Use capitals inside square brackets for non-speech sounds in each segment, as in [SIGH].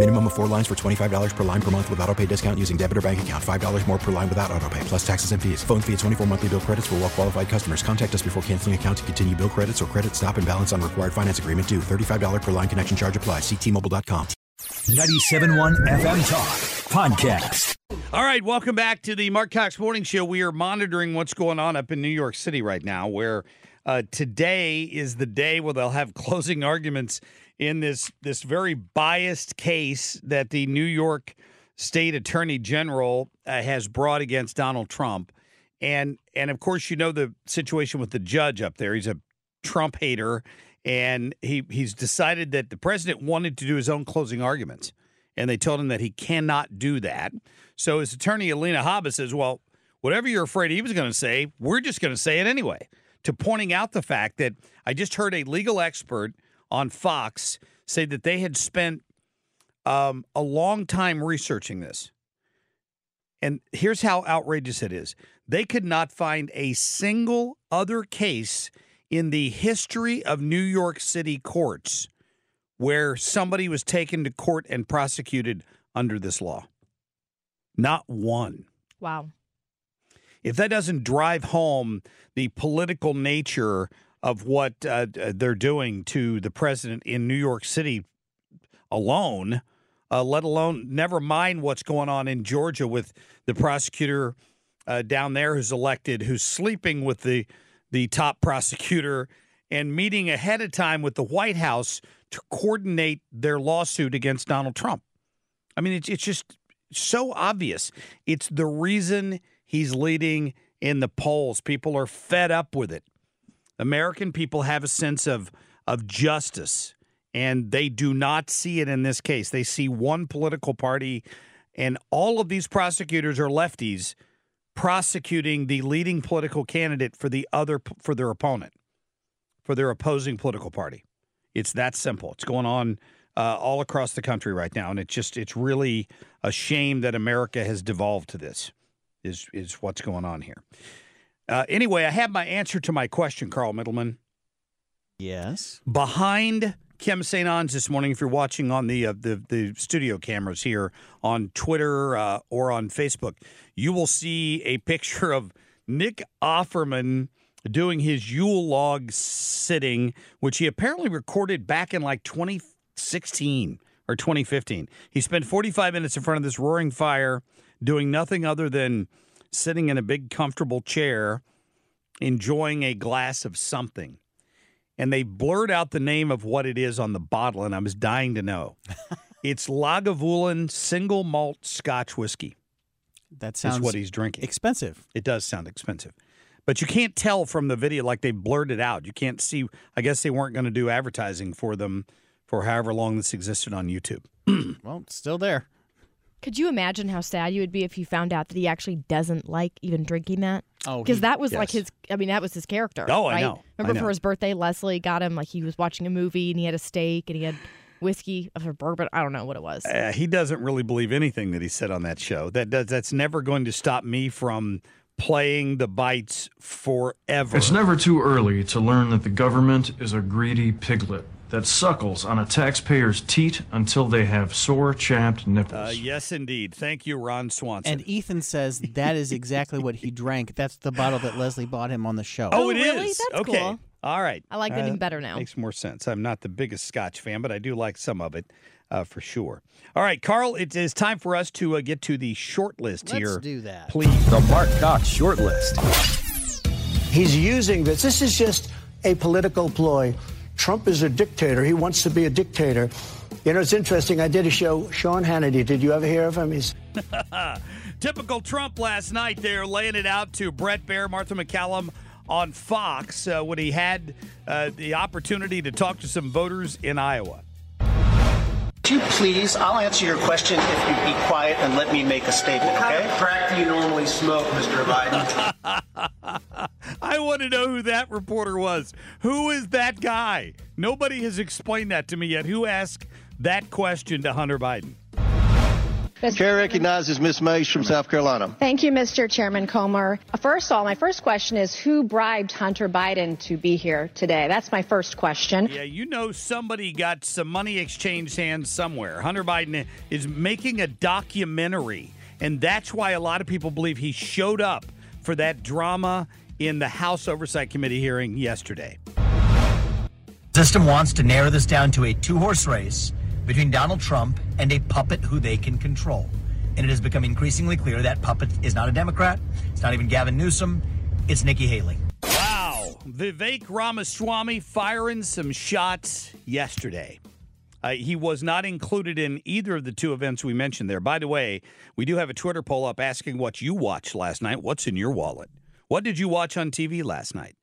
Minimum of four lines for $25 per line per month with auto pay discount using debit or bank account. $5 more per line without auto pay, plus taxes and fees. Phone fee at 24 monthly bill credits for well qualified customers. Contact us before canceling account to continue bill credits or credit stop and balance on required finance agreement due. $35 per line connection charge applies. Ctmobile.com. 97.1 FM Talk Podcast. All right, welcome back to the Marc Cox Morning Show. We are monitoring what's going on up in New York City right now, where uh, today is the day where they'll have [LAUGHS] closing arguments in this this very biased case that the New York State Attorney General uh, has brought against Donald Trump, and and of course you know the situation with the judge up there. He's a Trump hater, and he he's decided that the president wanted to do his own closing arguments, and they told him that he cannot do that. So his attorney Alina Habba says, "Well, whatever you're afraid he was going to say, we're just going to say it anyway." To pointing out the fact that I just heard a legal expert on Fox say that they had spent um, a long time researching this. And here's how outrageous it is they could not find a single other case in the history of New York City courts where somebody was taken to court and prosecuted under this law. Not one. Wow. If that doesn't drive home the political nature of what uh, they're doing to the president in New York City alone, uh, let alone never mind what's going on in Georgia with the prosecutor uh, down there who's elected, who's sleeping with the the top prosecutor and meeting ahead of time with the White House to coordinate their lawsuit against Donald Trump. I mean, it's it's just so obvious. It's the reason he's leading in the polls. People are fed up with it. American people have a sense of of justice and they do not see it in this case. They see one political party and all of these prosecutors are lefties prosecuting the leading political candidate for the other for their opponent, for their opposing political party. It's that simple. It's going on uh, all across the country right now, and it's just it's really a shame that America has devolved to this. Is is what's going on here? Uh, anyway, I have my answer to my question, Carl Middleman. Yes. Behind Kim St. Onge this morning, if you're watching on the uh, the, the studio cameras here on Twitter uh, or on Facebook, you will see a picture of Nick Offerman doing his Yule log sitting, which he apparently recorded back in like 2016 or 2015. He spent 45 minutes in front of this roaring fire doing nothing other than sitting in a big comfortable chair enjoying a glass of something and they blurred out the name of what it is on the bottle, and I was dying to know. [LAUGHS] it's Lagavulin single malt Scotch whiskey. That sounds what he's drinking. Expensive. It does sound expensive, but you can't tell from the video like they blurred it out. You can't see. I guess they weren't going to do advertising for them for however long this existed on YouTube. [CLEARS THROAT] well, still there. Could you imagine how sad you would be if you found out that he actually doesn't like even drinking that? Oh, because that was yes. like his. I mean, that was his character. Oh, I right? know. I Remember know. for his birthday, Leslie got him like he was watching a movie and he had a steak and he had whiskey of a bourbon. I don't know what it was. Uh, he doesn't really believe anything that he said on that show. That does, that's never going to stop me from playing the bites forever. It's never too early to learn that the government is a greedy piglet that suckles on a taxpayer's teat until they have sore, chapped nipples. Uh, yes, indeed. Thank you, Ron Swanson. And Ethan says that is exactly what he drank. That's the bottle that Leslie bought him on the show. Oh, it is. really? That's okay. cool. All right. I like that Uh, even better now. Makes more sense. I'm not the biggest Scotch fan, but I do like some of it uh, for sure. All right, Carl, it is time for us to uh, get to the short list Let's here. do that. Please. The Marc Cox Short List. He's using this. This is just a political ploy. Trump is a dictator. He wants to be a dictator. You know, it's interesting. I did a show, Sean Hannity. Did you ever hear of him? He's [LAUGHS] Typical Trump last night there, laying it out to Bret Baier, Martha MacCallum on Fox uh, when he had uh, the opportunity to talk to some voters in Iowa. Would you please, I'll answer your question if you be quiet and let me make a statement, What okay? kind of crack do you normally smoke, Mr. Biden? [LAUGHS] I want to know who that reporter was. Who is that guy? Nobody has explained that to me yet. Who asked that question to Hunter Biden? Chair recognizes Miss Mace from South Carolina. Thank you, Mr. Chairman Comer. First of all, my first question is who bribed Hunter Biden to be here today? That's my first question. Yeah, you know somebody got some money exchanged hands somewhere. Hunter Biden is making a documentary, and that's why a lot of people believe he showed up for that drama in the House Oversight Committee hearing yesterday. System wants to narrow this down to a two horse race between Donald Trump and a puppet who they can control. And it has become increasingly clear that puppet is not a Democrat. It's not even Gavin Newsom. It's Nikki Haley. Wow. Vivek Ramaswamy firing some shots yesterday. Uh, he was not included in either of the two events we mentioned there. By the way, we do have a Twitter poll up asking what you watched last night. What's in your wallet? What did you watch on TV last night?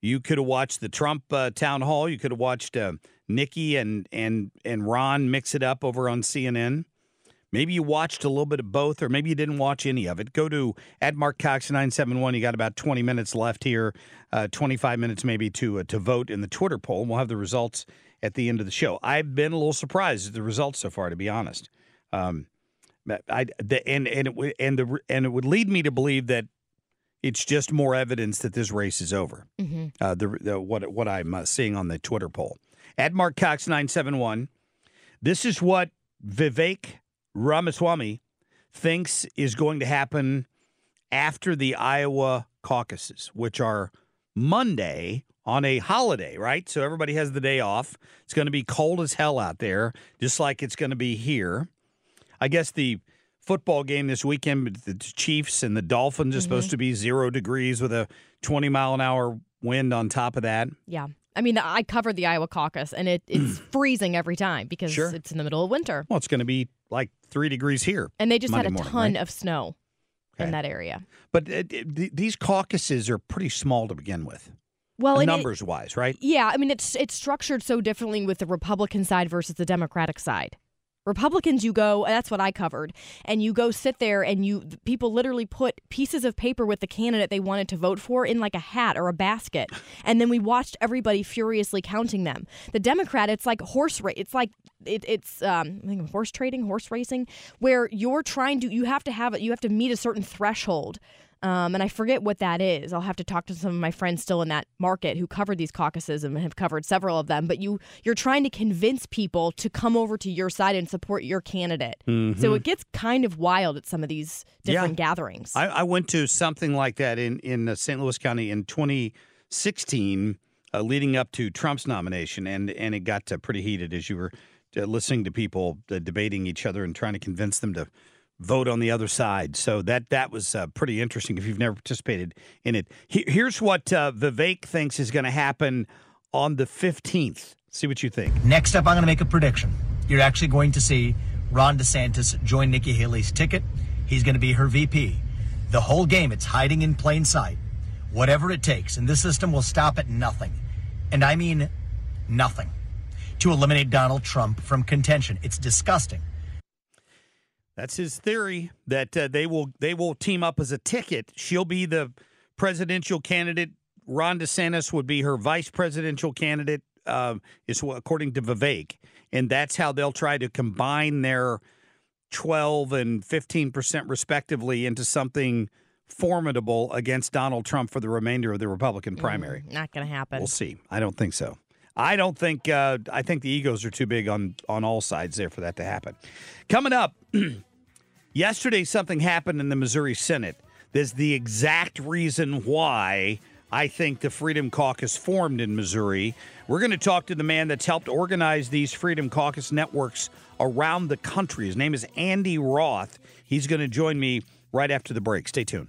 You could have watched the Trump uh, town hall. You could have watched uh, Nikki and and and Ron mix it up over on CNN. Maybe you watched a little bit of both, or maybe you didn't watch any of it. Go to at Marc Cox nine seven one. You got about twenty minutes left here, uh, twenty five minutes maybe to uh, to vote in the Twitter poll. And we'll have the results at the end of the show. I've been a little surprised at the results so far, to be honest. Um, I the, and and it and the and it would lead me to believe that it's just more evidence that this race is over. Mm-hmm. Uh, the, the what what I'm uh, seeing on the Twitter poll at Marc Cox nine seven one. This is what Vivek Ramaswamy thinks is going to happen after the Iowa caucuses, which are Monday on a holiday, right? So everybody has the day off. It's going to be cold as hell out there, just like it's going to be here. I guess the football game this weekend with the Chiefs and the Dolphins is supposed to be zero degrees with a 20 mile an hour wind on top of that. Yeah. I mean, I covered the Iowa caucus, and it, it's [CLEARS THROAT] freezing every time because Sure. it's in the middle of winter. Well, it's going to be like three degrees here. And they just Monday had a morning, ton right? of snow Okay. in that area. But uh, th- these caucuses are pretty small to begin with, Well, and it- numbers wise, right? Yeah, I mean it's it's structured so differently with the Republican side versus the Democratic side. Republicans, you go, that's what I covered, and you go sit there and you people literally put pieces of paper with the candidate they wanted to vote for in like a hat or a basket, and then we watched everybody furiously counting them. The Democrat, it's like horse race. It's like it, it's um, I think horse trading, horse racing, where you're trying to you have to have it. You have to meet a certain threshold. Um, and I forget what that is. I'll have to talk to some of my friends still in that market who covered these caucuses and have covered several of them. But you you're trying to convince people to come over to your side and support your candidate. So Mhm. it gets kind of wild at some of these different gatherings. I, I went to something like that in in uh, St. Louis County in 2016, uh, leading up to Trump's nomination, and and it got uh, pretty heated as you were uh, listening to people uh, debating each other and trying to convince them to vote on the other side. So that that was uh, pretty interesting. If you've never participated in it, He- here's what uh, Vivek thinks is going to happen on the 15th. See what you think. Next up, I'm going to make a prediction. You're actually going to see Ron DeSantis join Nikki Haley's ticket. He's going to be her VP. The whole game, it's hiding in plain sight. Whatever it takes, and this system will stop at nothing. And I mean nothing. To eliminate Donald Trump from contention. It's disgusting. That's his theory that uh, they will they will team up as a ticket. She'll be the presidential candidate. Ron DeSantis would be her vice presidential candidate, uh, is what, according to Vivek, and that's how they'll try to combine their twelve and fifteen percent respectively into something formidable against Donald Trump for the remainder of the Republican primary. Not going to happen. We'll see. I don't think so. I don't think. Uh, I think the egos are too big on on all sides there for that to happen. Coming up, [CLEARS THROAT] yesterday something happened in the Missouri Senate. There's the exact reason why I think the Freedom Caucus formed in Missouri. We're going to talk to the man that's helped organize these Freedom Caucus networks around the country. His name is Andy Roth. He's going to join me right after the break. Stay tuned.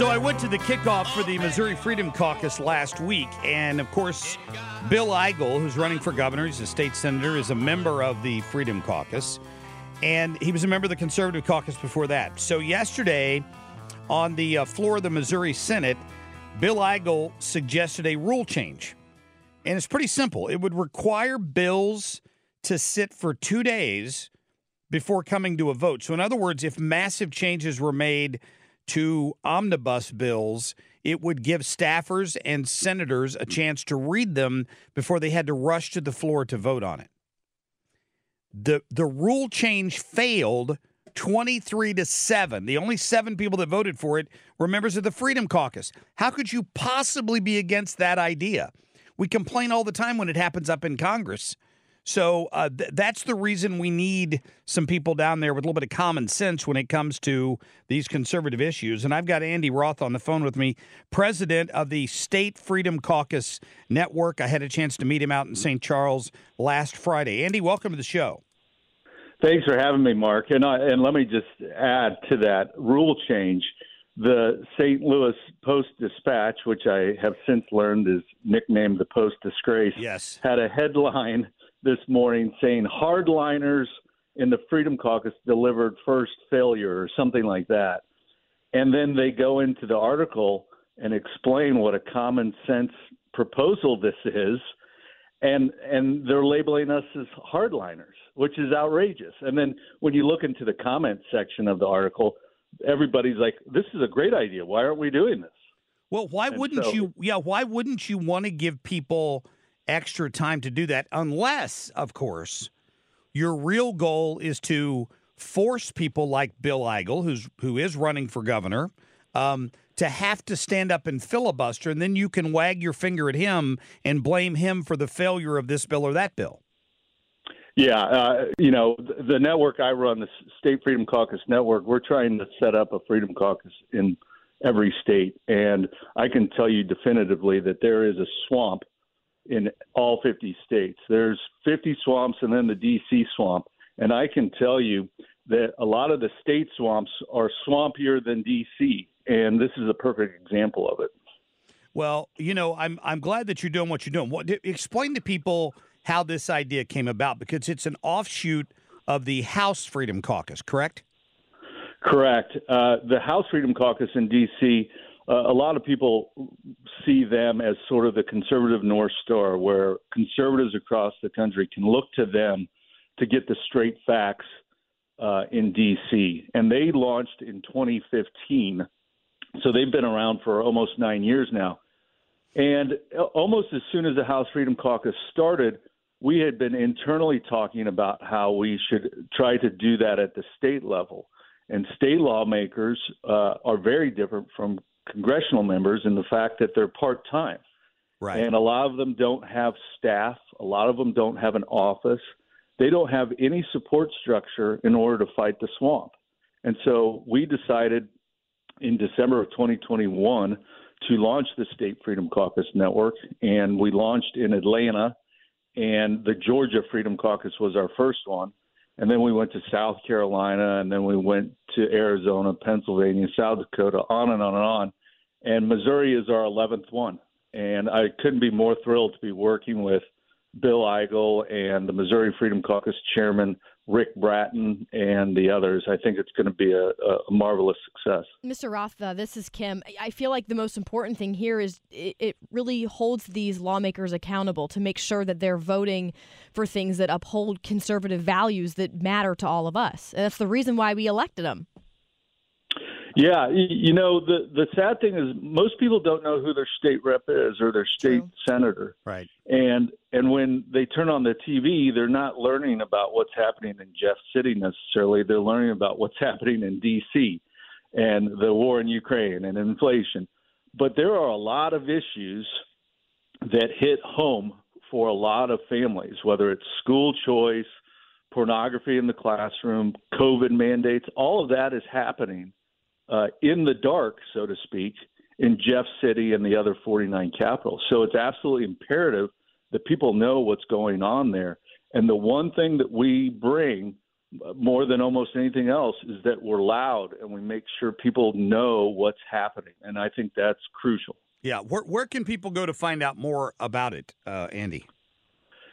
So I went to the kickoff for the Missouri Freedom Caucus last week, and of course, Bill Eigel, who's running for governor, he's a state senator, is a member of the Freedom Caucus, and he was a member of the Conservative Caucus before that. So yesterday, on the uh, floor of the Missouri Senate, Bill Eigel suggested a rule change, and it's pretty simple. It would require bills to sit for two days before coming to a vote. So, in other words, if massive changes were made to omnibus bills, it would give staffers and senators a chance to read them before they had to rush to the floor to vote on it. The the rule change failed 23 to 7. The only 7 people that voted for it were members of the Freedom Caucus. How could you possibly be against that idea? We complain all the time when it happens up in Congress. So uh, th- that's the reason we need some people down there with a little bit of common sense when it comes to these conservative issues. And I've got Andy Roth on the phone with me, president of the State Freedom Caucus Network. I had a chance to meet him out in St. Charles last Friday. Andy, welcome to the show. Thanks for having me, Marc. And I, and let me just add to that rule change. The St. Louis Post Dispatch, which I have since learned is nicknamed the Post Disgrace, yes. had a headline this morning saying hardliners in the Freedom Caucus delivered first failure or something like that. And then they go into the article and explain what a common sense proposal this is. And and they're labeling us as hardliners, which is outrageous. And then when you look into the comment section of the article, everybody's like, "This is a great idea. Why aren't we doing this?" Well, why And wouldn't so- you? Yeah, why wouldn't you want to give people extra time to do that? Unless, of course, your real goal is to force people like Bill Eigel, who's who is running for governor, um, to have to stand up and filibuster, and then you can wag your finger at him and blame him for the failure of this bill or that bill. Yeah, uh, you know, the network I run, the State Freedom Caucus Network, we're trying to set up a Freedom Caucus in every state. And I can tell you definitively that there is a swamp in all 50 states. There's 50 swamps and then the D.C. swamp. And I can tell you that a lot of the state swamps are swampier than D.C. And this is a perfect example of it. Well, you know, I'm I'm glad that you're doing what you're doing. What explain to people how this idea came about because it's an offshoot of the House Freedom Caucus, correct? Correct. Uh, the House Freedom Caucus in D.C., uh, a lot of people see them as sort of the conservative North Star, where conservatives across the country can look to them to get the straight facts uh, in D.C. And they launched in 2015. So they've been around for almost nine years now. And uh, almost as soon as the House Freedom Caucus started, we had been internally talking about how we should try to do that at the state level. And state lawmakers uh, are very different from congressional members in the fact that they're part time. Right. And a lot of them don't have staff. A lot of them don't have an office. They don't have any support structure in order to fight the swamp. And so we decided in December of 2021 to launch the State Freedom Caucus Network. And we launched in Atlanta, and the Georgia Freedom Caucus was our first one. And then we went to South Carolina, and then we went to Arizona, Pennsylvania, South Dakota, on and on and on. And Missouri is our 11th one. And I couldn't be more thrilled to be working with Bill Eigel and the Missouri Freedom Caucus chairman, Rick Brattin, and the others. I think it's going to be a, a marvelous success. Mr. Roth, uh, this is Kim. I feel like the most important thing here is it, it really holds these lawmakers accountable to make sure that they're voting for things that uphold conservative values that matter to all of us. And that's the reason why we elected them. Yeah, you know the the sad thing is most people don't know who their state rep is or their state True. senator. Right. And and when they turn on the TV, they're not learning about what's happening in Jeff City necessarily. They're learning about what's [LAUGHS] happening in D.C. and the war in Ukraine and inflation. But there are a lot of issues that hit home for a lot of families, whether it's school choice, pornography in the classroom, COVID mandates. All of that is happening uh, in the dark, so to speak, in Jeff City and the other 49 capitals. So it's absolutely imperative that people know what's going on there. And the one thing that we bring uh, more than almost anything else is that we're loud and we make sure people know what's happening. And I think that's crucial. Yeah. Where, where can people go to find out more about it, uh, Andy?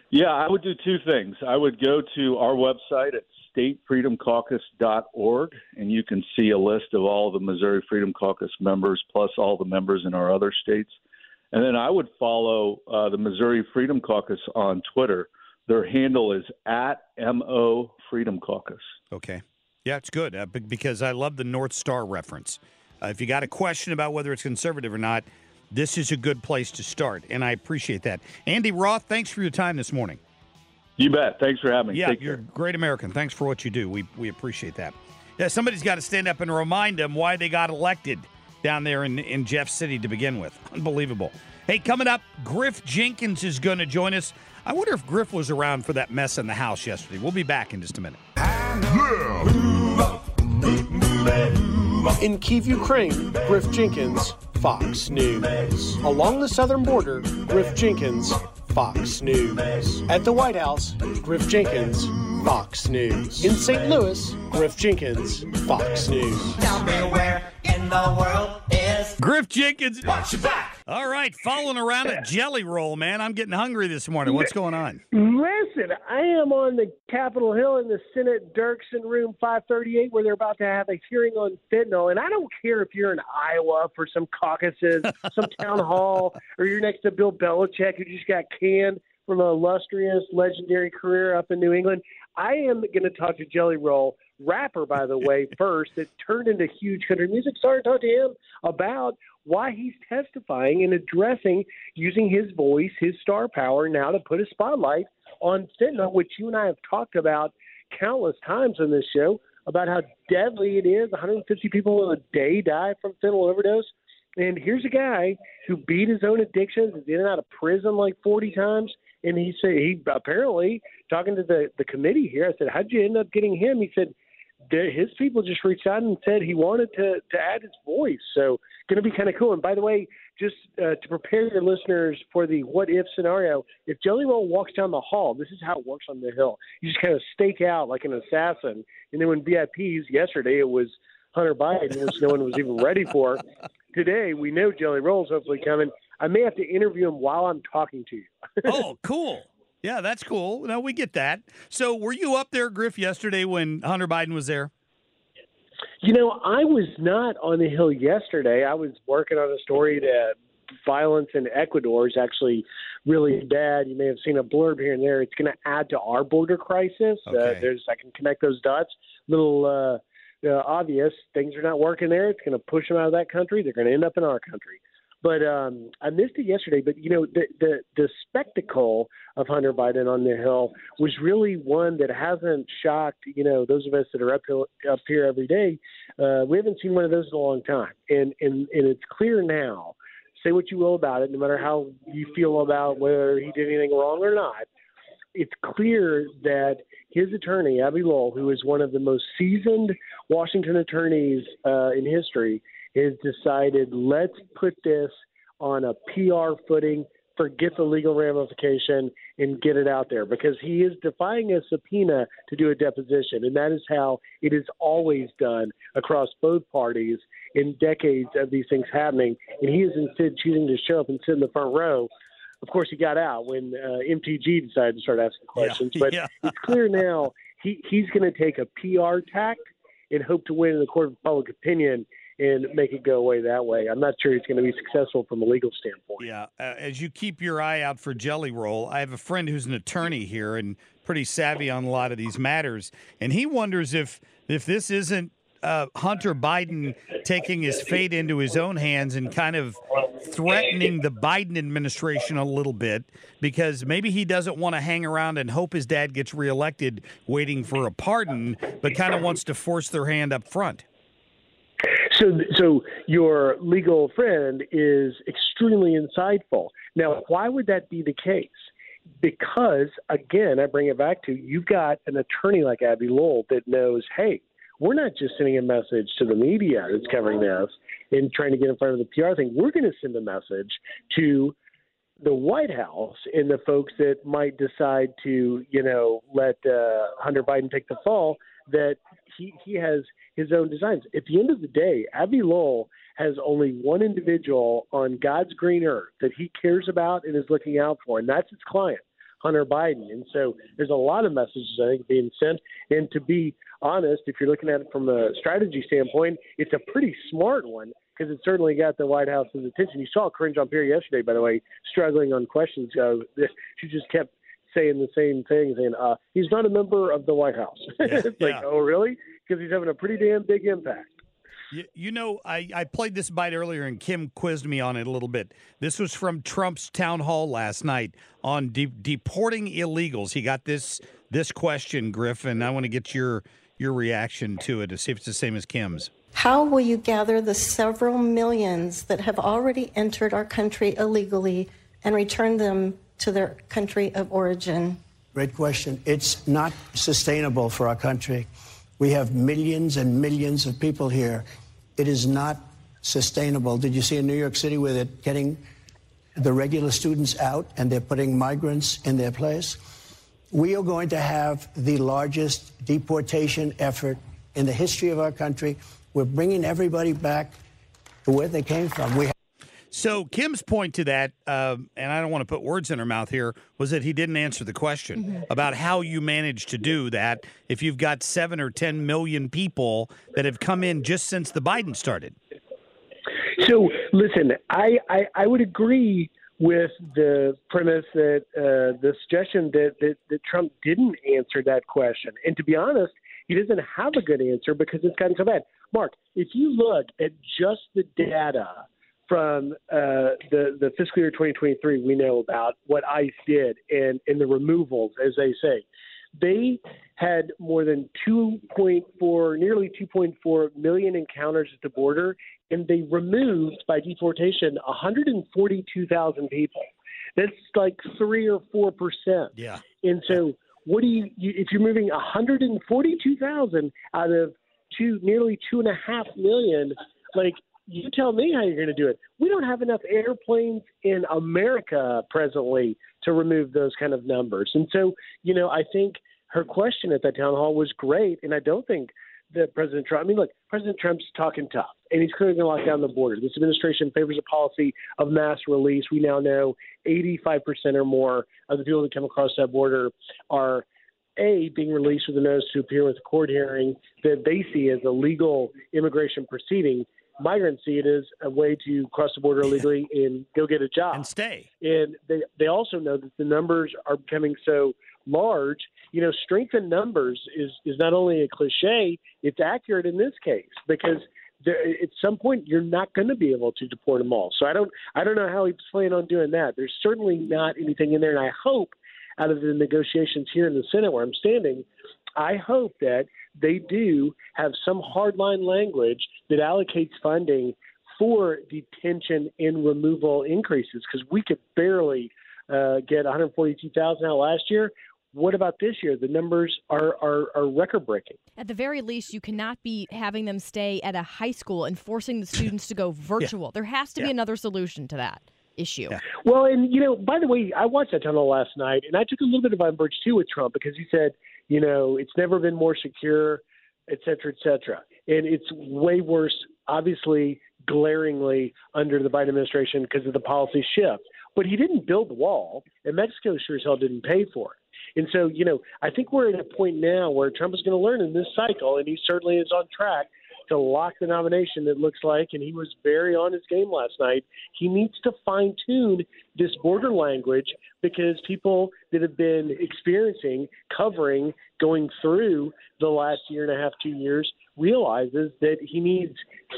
Yeah, I would do two things. I would go to our website at statefreedomcaucus.org, and you can see a list of all the Missouri Freedom Caucus members, plus all the members in our other states. And then I would follow uh, the Missouri Freedom Caucus on Twitter. Their handle is at MO Freedom Caucus. Okay. Yeah, it's good uh, because I love the North Star reference. Uh, if you got a question about whether it's conservative or not, this is a good place to start, and I appreciate that. Andy Roth, thanks for your time this morning. You bet. Thanks for having me. Yeah, Take you're care. a great American. Thanks for what you do. We we appreciate that. Yeah, somebody's got to stand up and remind them why they got elected down there in, in Jeff City to begin with. Unbelievable. Hey, coming up, Griff Jenkins is going to join us. I wonder if Griff was around for that mess in the house yesterday. We'll be back in just a minute. In Kiev, Ukraine, Griff Jenkins, Fox News. Along the southern border, Griff Jenkins, Fox News. At the White House, Griff Jenkins, Fox News. In St. Louis, Griff Jenkins, Fox News. Tell me where in the world is Griff Jenkins. Watch your back. All right, following around a jelly roll, man. I'm getting hungry this morning. What's going on? Listen, I am on the Capitol Hill in the Senate Dirksen Room 538 where they're about to have a hearing on fentanyl. And I don't care if you're in Iowa for some caucuses, some town hall, or you're next to Bill Belichick who just got canned from an illustrious, legendary career up in New England. I am going to talk to Jelly Roll, rapper, by the way, [LAUGHS] first, that turned into huge country music star, and talk to him about why he's testifying and addressing using his voice, his star power now to put a spotlight on fentanyl, which you and I have talked about countless times on this show about how deadly it is. 150 people a day die from fentanyl overdose. And here's a guy who beat his own addictions, is in and out of prison like 40 times. And he said he apparently talking to the the committee here. I said, "How'd you end up getting him?" He said, "His people just reached out and said he wanted to to add his voice." So going to be kind of cool. And by the way, just uh, to prepare your listeners for the what if scenario, if Jelly Roll walks down the hall, this is how it works on the Hill. You just kind of stake out like an assassin. And then when VIPs yesterday, it was Hunter Biden, which no one was even ready for. Today, we know Jelly Roll's hopefully coming. I may have to interview him while I'm talking to you. [LAUGHS] oh, cool. Yeah, that's cool. No, we get that. So, were you up there, Griff, yesterday when Hunter Biden was there? You know, I was not on the Hill yesterday. I was working on a story that violence in Ecuador is actually really bad. You may have seen a blurb here and there. It's going to add to our border crisis. Uh, Okay. Uh, there's I can connect those dots. Little uh, obvious things are not working there. It's going to push them out of that country. They're going to end up in our country. But um, I missed it yesterday. But you know, the, the the spectacle of Hunter Biden on the Hill was really one that hasn't shocked you know those of us that are up here, up here every day. Uh, we haven't seen one of those in a long time, and and and it's clear now say what you will about it, no matter how you feel about whether he did anything wrong or not. It's clear that his attorney, Abbe Lowell, who is one of the most seasoned Washington attorneys uh, in history, has decided let's put this on a PR footing, forget the legal ramification, and get it out there because he is defying a subpoena to do a deposition. And that is how it is always done across both parties in decades of these things happening. And he is instead choosing to show up and sit in the front row. Of course, he got out when uh, MTG decided to start asking questions. Yeah, [LAUGHS] but yeah. it's clear now he, he's going to take a PR tack and hope to win in the court of public opinion and make it go away that way. I'm not sure he's going to be successful from a legal standpoint. Yeah. Uh, as you keep your eye out for Jelly Roll, I have a friend who's an attorney here and pretty savvy on a lot of these matters, and he wonders if if this isn't uh, Hunter Biden taking his fate into his own hands and kind of threatening the Biden administration a little bit because maybe he doesn't want to hang around and hope his dad gets reelected waiting for a pardon, but kind of wants to force their hand up front. So, so your legal friend is extremely insightful. Now, why would that be the case? Because, again, I bring it back to you've got an attorney like Abbe Lowell that knows, hey, we're not just sending a message to the media that's covering this and trying to get in front of the PR thing. We're going to send a message to the White House and the folks that might decide to, you know, let uh, Hunter Biden take the fall. That he he has his own designs. At the end of the day, Abbe Lowell has only one individual on God's green earth that he cares about and is looking out for, and that's his client, Hunter Biden. And so there's a lot of messages I think being sent. And to be honest, if you're looking at it from a strategy standpoint, it's a pretty smart one because it certainly got the White House's attention. You saw Karine Jean Pierre yesterday, by the way, struggling on questions. Uh, [LAUGHS] she just kept saying the same thing, saying, uh, he's not a member of the White House. [LAUGHS] it's like, oh, really? Because he's having a pretty damn big impact. You, you know, I, I played this bite earlier and Kim quizzed me on it a little bit. This was from Trump's town hall last night on de- deporting illegals. He got this this question, Griffin. I want to get your your reaction to it to see if it's the same as Kim's. How will you gather the several millions that have already entered our country illegally and return them to their country of origin? Great question. It's not sustainable for our country. We have millions and millions of people here. It is not sustainable. Did you see in New York City with they're getting the regular students out and they're putting migrants in their place? We are going to have the largest deportation effort in the history of our country. We're bringing everybody back to where they came from. We So Kim's point to that, um, and I don't want to put words in her mouth here, was that he didn't answer the question about how you manage to do that if you've got seven or ten million people that have come in just since the Biden started. So, listen, I, I, I would agree with the premise that uh, the suggestion that, that, that Trump didn't answer that question. And to be honest, he doesn't have a good answer because it's gotten so bad. Marc, if you look at just the data from uh, the the fiscal year 2023, we know about what ICE did and and the removals, as they say. They had more than 2.4, nearly 2.4 million encounters at the border, and they removed by deportation 142,000 people. That's like three or four percent. Yeah. And so, what do you, you if you're moving 142,000 out of two, nearly two and a half million? Like, you tell me how you're going to do it. We don't have enough airplanes in America presently to remove those kind of numbers. And so, you know, I think her question at that town hall was great, and I don't think that President Trump. I mean, look, President Trump's talking tough, and he's clearly going to lock down the border. This administration favors a policy of mass release. We now know 85% or more of the people that come across that border are a being released with a notice to appear with a court hearing that they see as a legal immigration proceeding. Migrants see it as a way to cross the border illegally and go get a job and stay. And they they also know that the numbers are becoming so large. You know, strength in numbers is is not only a cliche; it's accurate in this case because there, at some point you're not going to be able to deport them all. So I don't I don't know how he's planning on doing that. There's certainly not anything in there, and I hope out of the negotiations here in the Senate where I'm standing, I hope that they do have some hardline language that allocates funding for detention and removal increases because we could barely uh, get 142,000 out last year. What about this year? The numbers are, are, are record breaking. At the very least, you cannot be having them stay at a high school and forcing the students to go virtual. There has to be another solution to that issue. Well, and you know, by the way, I watched that tunnel last night, and I took a little bit of umbrage too with Trump because he said, you know, it's never been more secure, et cetera, et cetera, and it's way worse, obviously, glaringly under the Biden administration because of the policy shift. But he didn't build the wall, and Mexico sure as hell didn't pay for it. And so, you know, I think we're at a point now where Trump is going to learn in this cycle, and he certainly is on track to lock the nomination, it looks like, and he was very on his game last night. He needs to fine tune this border language because people that have been experiencing, covering, going through the last year and a half, two years, realizes that he needs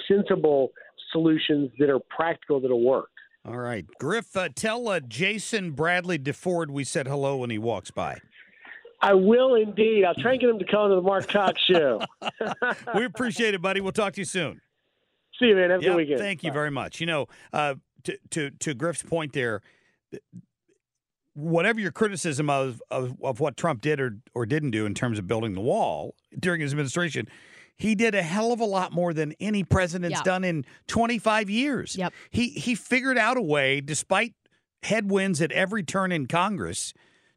sensible solutions that are practical that'll work. All right. Griff, uh, tell uh, Jason Bradley DeFord we said hello when he walks by. I will indeed. I'll try and get him to come to the Marc Cox [LAUGHS] show. [LAUGHS] we appreciate it, buddy. We'll talk to you soon. See you, man. Have a Yep, good weekend. Thank you very much. You know, uh, to, to to Griff's point there, whatever your criticism of, of of what Trump did or or didn't do in terms of building the wall during his administration, he did a hell of a lot more than any president's Yeah. done in 25 years. Yep. He he figured out a way, despite headwinds at every turn in Congress,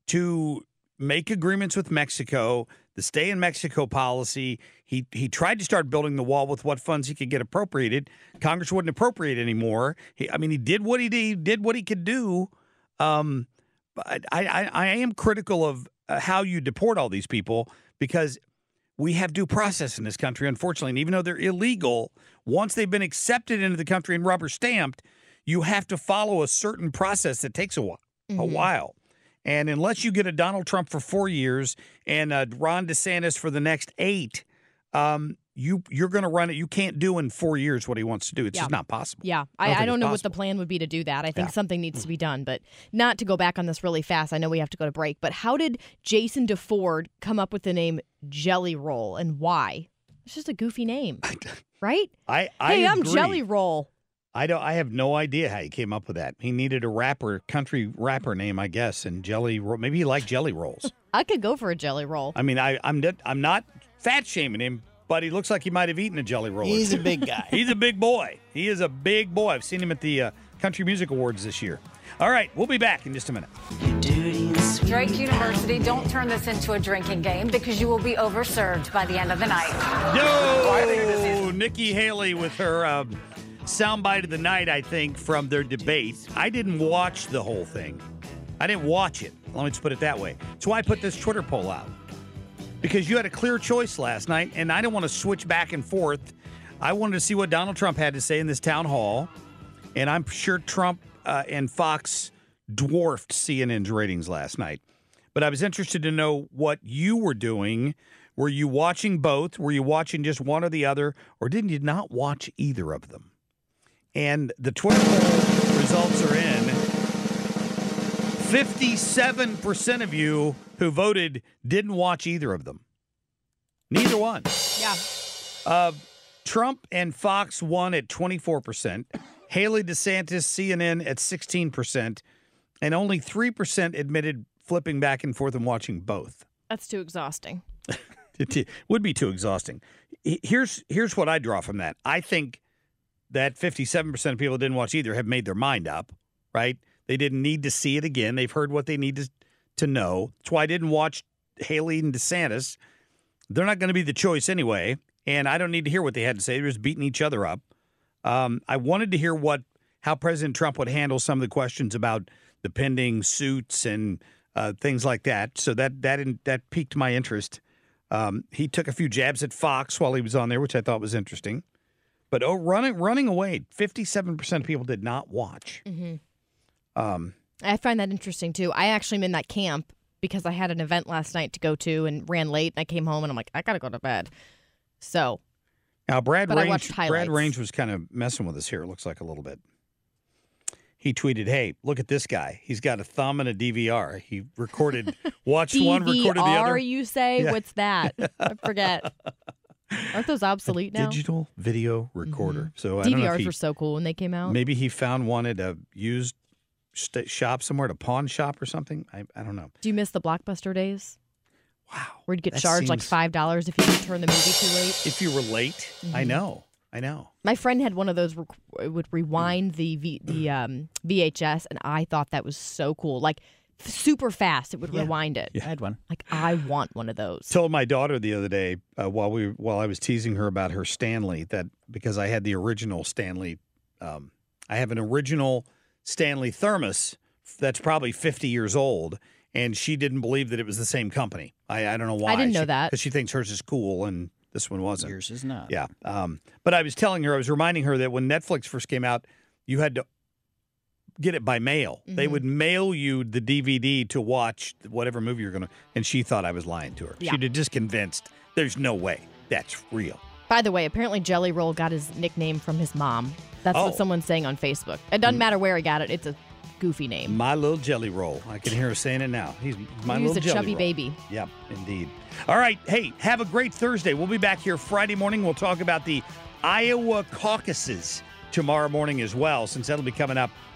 to make agreements with Mexico, the stay in Mexico policy. He he tried to start building the wall with what funds he could get appropriated. Congress wouldn't appropriate anymore. He, I mean, he did what he did, he did what he could do. Um, but I, I I am critical of uh, how you deport all these people because we have due process in this country, unfortunately. And even though they're illegal, once they've been accepted into the country and rubber stamped, you have to follow a certain process that takes a while. A Mhm. while. And unless you get a Donald Trump for four years and a Ron DeSantis for the next eight, um, you you're going to run it. You can't do in four years what he wants to do. It's Yeah. just not possible. Yeah, don't I, I don't know what the plan would be to do that. I think Yeah. Something needs to be done, but not to go back on this really fast. I know we have to go to break, but how did Jason DeFord come up with the name Jelly Roll and why? It's just a goofy name, [LAUGHS] right? I I hey, I'm. Jelly Roll. I don't. I have no idea how he came up with that. He needed a rapper, country rapper name, I guess, and jelly. Ro- Maybe he liked jelly rolls. [LAUGHS] I could go for a Jelly Roll. I mean, I, I'm not, I'm not fat shaming him, but he looks like he might have eaten a jelly roll. He's a big [LAUGHS] guy. He's a big boy. He is a big boy. I've seen him at the uh, Country Music Awards this year. All right, we'll be back in just a minute. Drake University, don't turn this into a drinking game because you will be overserved by the end of the night. Yo, Nikki Haley with her um, soundbite of the night, I think, from their debate. I didn't watch the whole thing. I didn't watch it. Let me just put it that way. That's why I put this Twitter poll out. Because you had a clear choice last night, and I didn't want to switch back and forth. I wanted to see what Donald Trump had to say in this town hall. And I'm sure Trump uh, and Fox dwarfed CNN's ratings last night. But I was interested to know what you were doing. Were you watching both? Were you watching just one or the other? Or didn't you not watch either of them? And the Twitter poll results are in. 57% of you who voted didn't watch either of them. Neither one. Yeah. Uh, Trump and Fox won at 24%. Haley DeSantis, CNN at 16%. And only 3% admitted flipping back and forth and watching both. That's too exhausting. [LAUGHS] It would be too exhausting. Here's here's what I draw from that. I think that 57% of people didn't watch either have made their mind up, right? They didn't need to see it again. They've heard what they need to, to know. That's why I didn't watch Haley and DeSantis. They're not going to be the choice anyway, and I don't need to hear what they had to say. They're just beating each other up. Um, I wanted to hear what how President Trump would handle some of the questions about the pending suits and uh, things like that. So that that that piqued my interest. Um, he took a few jabs at Fox while he was on there, which I thought was interesting. But oh, running running away, fifty seven percent of people did not watch. hmm Um, I find that interesting too. I actually am in that camp because I had an event last night to go to and ran late, and I came home and I'm like, I gotta go to bed. So now Brad But I Range, Brad. Range was kind of messing with us here. It looks like a little bit. He tweeted, "Hey, look at this guy. He's got a thumb and a DVR. He recorded, [LAUGHS] watched one, recorded the other. You say? Yeah. What's that? I forget. [LAUGHS] [LAUGHS] Aren't those obsolete now? Digital video recorder. So I don't know if DVRs he, were so cool when they came out. maybe he found one at a used st- shop somewhere, at a pawn shop or something. I, I don't know. Do you miss the Blockbuster days? Wow. Where you'd get charged like $5 if you return the movie too late? If you were late, I Mhm. know. I know. My friend had one of those rec- it would rewind the v- the um, VHS, and I thought that was so cool. Like super fast, it would rewind it. Yeah. I had one. Like I want one of those. Told my daughter the other day uh, while we while I was teasing her about her Stanley that because I had the original Stanley, um, I have an original Stanley thermos that's probably 50 years old, and she didn't believe that it was the same company. I, I don't know why. I didn't know that. because she thinks hers is cool and this one wasn't. Yours is not. Yeah. Um, but I was telling her, I was reminding her that when Netflix first came out, you had to get it by mail. They Mm-hmm. would mail you the DVD to watch whatever movie you're going to. And she thought I was lying to her. Yeah. She'd just convinced there's no way that's real. By the way, apparently Jelly Roll got his nickname from his mom. That's Oh. what someone's saying on Facebook. It doesn't matter where he got it. It's a goofy name. My little jelly roll. I can hear her saying it now. He's my He little a jelly chubby roll. baby. Yep, indeed. All right. Hey, have a great Thursday. We'll be back here Friday morning. We'll talk about the Iowa caucuses tomorrow morning as well, since that'll be coming up